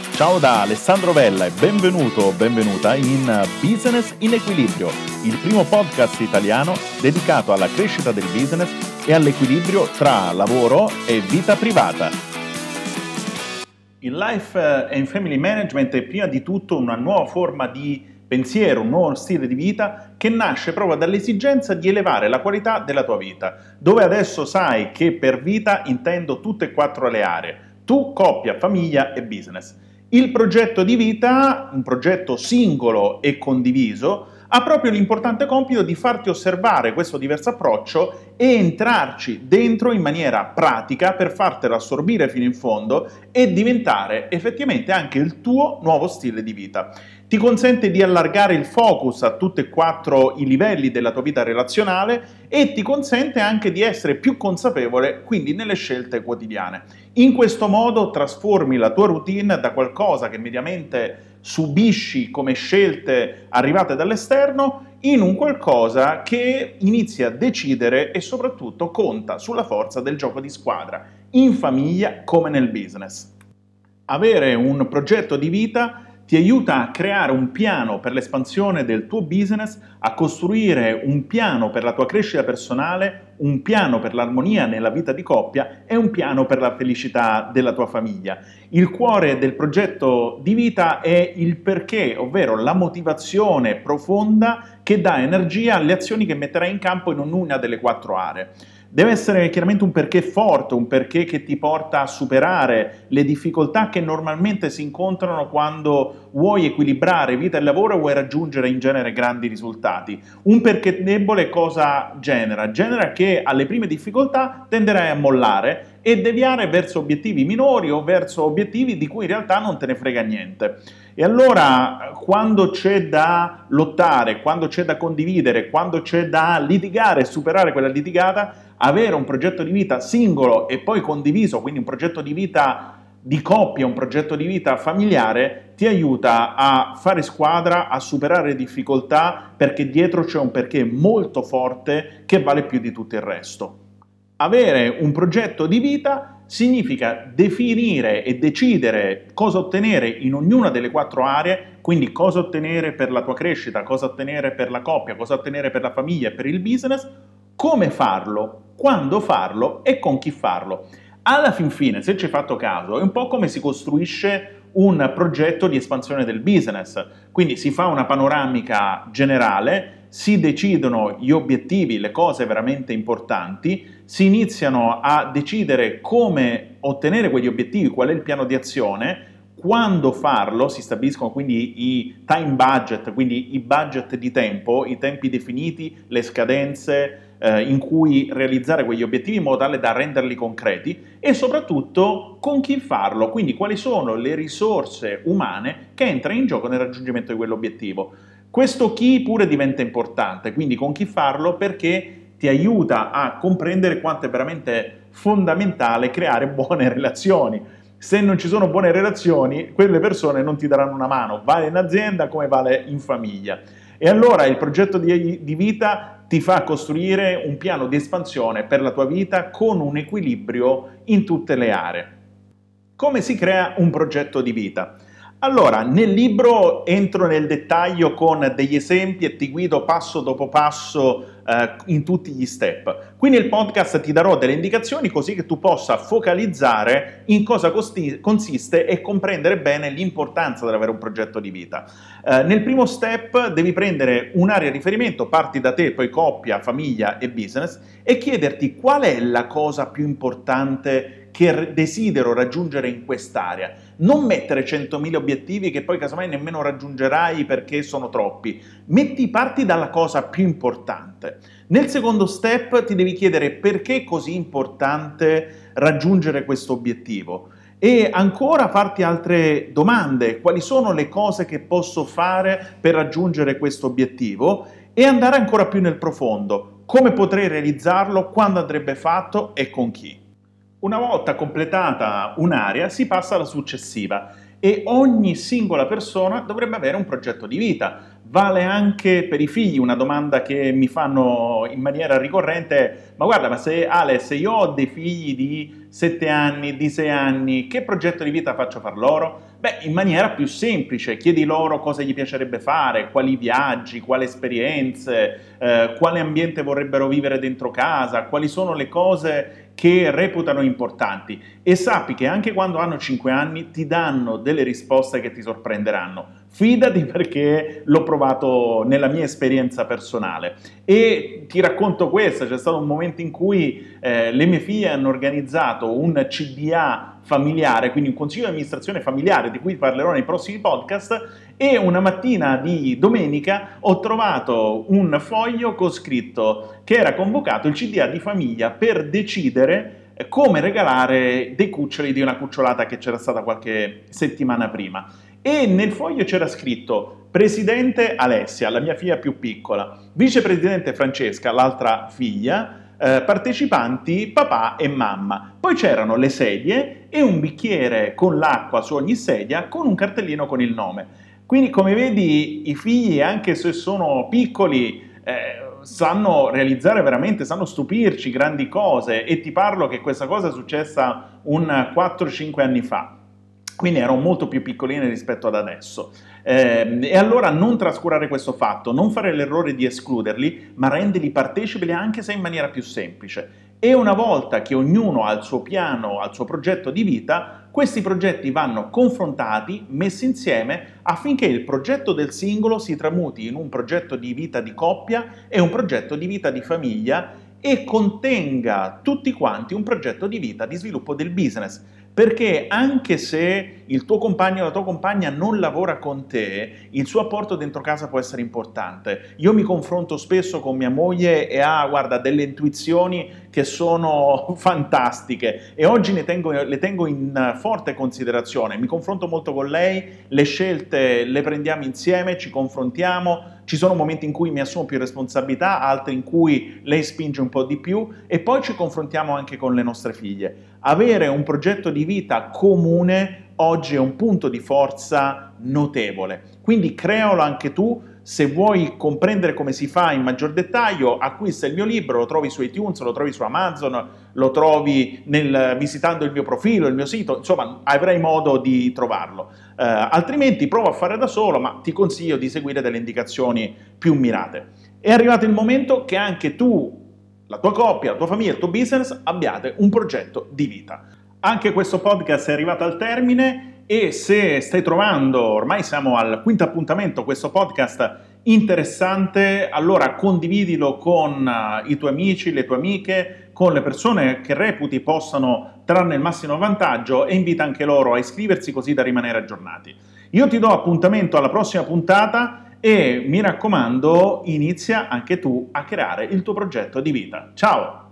Ciao da Alessandro Vella e benvenuto o benvenuta in Business in Equilibrio, il primo podcast italiano dedicato alla crescita del business e all'equilibrio tra lavoro e vita privata. Il Life and Family Management è prima di tutto una nuova forma di pensiero, un nuovo stile di vita che nasce proprio dall'esigenza di elevare la qualità della tua vita, dove adesso sai che per vita intendo tutte e quattro le aree, tu, coppia, famiglia e business. Il progetto di vita, un progetto singolo e condiviso, ha proprio l'importante compito di farti osservare questo diverso approccio e entrarci dentro in maniera pratica per fartelo assorbire fino in fondo e diventare effettivamente anche il tuo nuovo stile di vita ti consente di allargare il focus a tutti e quattro i livelli della tua vita relazionale e ti consente anche di essere più consapevole quindi nelle scelte quotidiane. In questo modo trasformi la tua routine da qualcosa che mediamente subisci come scelte arrivate dall'esterno in un qualcosa che inizi a decidere e soprattutto conta sulla forza del gioco di squadra, in famiglia come nel business. Avere un progetto di vita ti aiuta a creare un piano per l'espansione del tuo business, a costruire un piano per la tua crescita personale, un piano per l'armonia nella vita di coppia e un piano per la felicità della tua famiglia. Il cuore del progetto di vita è il perché, ovvero la motivazione profonda che dà energia alle azioni che metterai in campo in ognuna delle quattro aree. Deve essere chiaramente un perché forte, un perché che ti porta a superare le difficoltà che normalmente si incontrano quando vuoi equilibrare vita e lavoro e vuoi raggiungere in genere grandi risultati. Un perché debole cosa genera? Genera che alle prime difficoltà tenderai a mollare e deviare verso obiettivi minori o verso obiettivi di cui in realtà non te ne frega niente. E allora quando c'è da lottare, quando c'è da condividere, quando c'è da litigare superare quella litigata, avere un progetto di vita singolo e poi condiviso, quindi un progetto di vita di coppia, un progetto di vita familiare, ti aiuta a fare squadra, a superare difficoltà, perché dietro c'è un perché molto forte che vale più di tutto il resto. Avere un progetto di vita significa definire e decidere cosa ottenere in ognuna delle quattro aree, quindi cosa ottenere per la tua crescita, cosa ottenere per la coppia, cosa ottenere per la famiglia e per il business, come farlo, quando farlo e con chi farlo. Alla fin fine, se ci hai fatto caso, è un po' come si costruisce un progetto di espansione del business. Quindi si fa una panoramica generale, si decidono gli obiettivi, le cose veramente importanti, si iniziano a decidere come ottenere quegli obiettivi, qual è il piano di azione, quando farlo, si stabiliscono quindi i time budget, quindi i budget di tempo, i tempi definiti, le scadenze, eh, in cui realizzare quegli obiettivi in modo tale da renderli concreti e soprattutto con chi farlo, quindi quali sono le risorse umane che entrano in gioco nel raggiungimento di quell'obiettivo. Questo chi pure diventa importante, quindi con chi farlo perché ti aiuta a comprendere quanto è veramente fondamentale creare buone relazioni. Se non ci sono buone relazioni, quelle persone non ti daranno una mano, vale in azienda come vale in famiglia. E allora il progetto di, di vita ti fa costruire un piano di espansione per la tua vita con un equilibrio in tutte le aree. Come si crea un progetto di vita? Allora, nel libro entro nel dettaglio con degli esempi e ti guido passo dopo passo eh, in tutti gli step. Qui nel podcast ti darò delle indicazioni così che tu possa focalizzare in cosa costi- consiste e comprendere bene l'importanza di avere un progetto di vita. Eh, nel primo step devi prendere un'area di riferimento, parti da te, poi coppia, famiglia e business e chiederti qual è la cosa più importante che desidero raggiungere in quest'area. Non mettere 100.000 obiettivi che poi casomai nemmeno raggiungerai perché sono troppi. Metti parti dalla cosa più importante. Nel secondo step ti devi chiedere perché è così importante raggiungere questo obiettivo e ancora farti altre domande, quali sono le cose che posso fare per raggiungere questo obiettivo e andare ancora più nel profondo, come potrei realizzarlo, quando andrebbe fatto e con chi. Una volta completata un'area si passa alla successiva e ogni singola persona dovrebbe avere un progetto di vita. Vale anche per i figli, una domanda che mi fanno in maniera ricorrente, ma guarda, ma se Ale, se io ho dei figli di 7 anni, di 6 anni, che progetto di vita faccio far loro? Beh, in maniera più semplice, chiedi loro cosa gli piacerebbe fare, quali viaggi, quali esperienze, eh, quale ambiente vorrebbero vivere dentro casa, quali sono le cose che reputano importanti e sappi che anche quando hanno 5 anni ti danno delle risposte che ti sorprenderanno. Fidati perché l'ho provato nella mia esperienza personale e ti racconto questo, c'è stato un momento in cui eh, le mie figlie hanno organizzato un CDA familiare, quindi un consiglio di amministrazione familiare di cui parlerò nei prossimi podcast e una mattina di domenica ho trovato un foglio con scritto che era convocato il CDA di famiglia per decidere come regalare dei cuccioli di una cucciolata che c'era stata qualche settimana prima. E nel foglio c'era scritto Presidente Alessia, la mia figlia più piccola, Vicepresidente Francesca, l'altra figlia, eh, partecipanti papà e mamma. Poi c'erano le sedie e un bicchiere con l'acqua su ogni sedia con un cartellino con il nome. Quindi come vedi i figli, anche se sono piccoli, eh, sanno realizzare veramente, sanno stupirci grandi cose e ti parlo che questa cosa è successa un 4-5 anni fa quindi erano molto più piccoline rispetto ad adesso. Eh, e allora non trascurare questo fatto, non fare l'errore di escluderli, ma renderli partecipi anche se in maniera più semplice. E una volta che ognuno ha il suo piano, ha il suo progetto di vita, questi progetti vanno confrontati, messi insieme affinché il progetto del singolo si tramuti in un progetto di vita di coppia e un progetto di vita di famiglia e contenga tutti quanti un progetto di vita di sviluppo del business perché anche se il tuo compagno o la tua compagna non lavora con te, il suo apporto dentro casa può essere importante. Io mi confronto spesso con mia moglie e ha, guarda, delle intuizioni che sono fantastiche e oggi tengo, le tengo in forte considerazione. Mi confronto molto con lei, le scelte le prendiamo insieme, ci confrontiamo, ci sono momenti in cui mi assumo più responsabilità, altri in cui lei spinge un po' di più e poi ci confrontiamo anche con le nostre figlie. Avere un progetto di vita comune oggi è un punto di forza notevole. Quindi crealo anche tu se vuoi comprendere come si fa in maggior dettaglio, acquista il mio libro, lo trovi su iTunes, lo trovi su Amazon, lo trovi nel, visitando il mio profilo, il mio sito, insomma avrai modo di trovarlo. Eh, altrimenti prova a fare da solo, ma ti consiglio di seguire delle indicazioni più mirate. È arrivato il momento che anche tu, la tua coppia, la tua famiglia, il tuo business abbiate un progetto di vita. Anche questo podcast è arrivato al termine e se stai trovando, ormai siamo al quinto appuntamento, questo podcast interessante, allora condividilo con uh, i tuoi amici, le tue amiche, con le persone che reputi possano trarne il massimo vantaggio e invita anche loro a iscriversi così da rimanere aggiornati. Io ti do appuntamento alla prossima puntata e mi raccomando, inizia anche tu a creare il tuo progetto di vita. Ciao!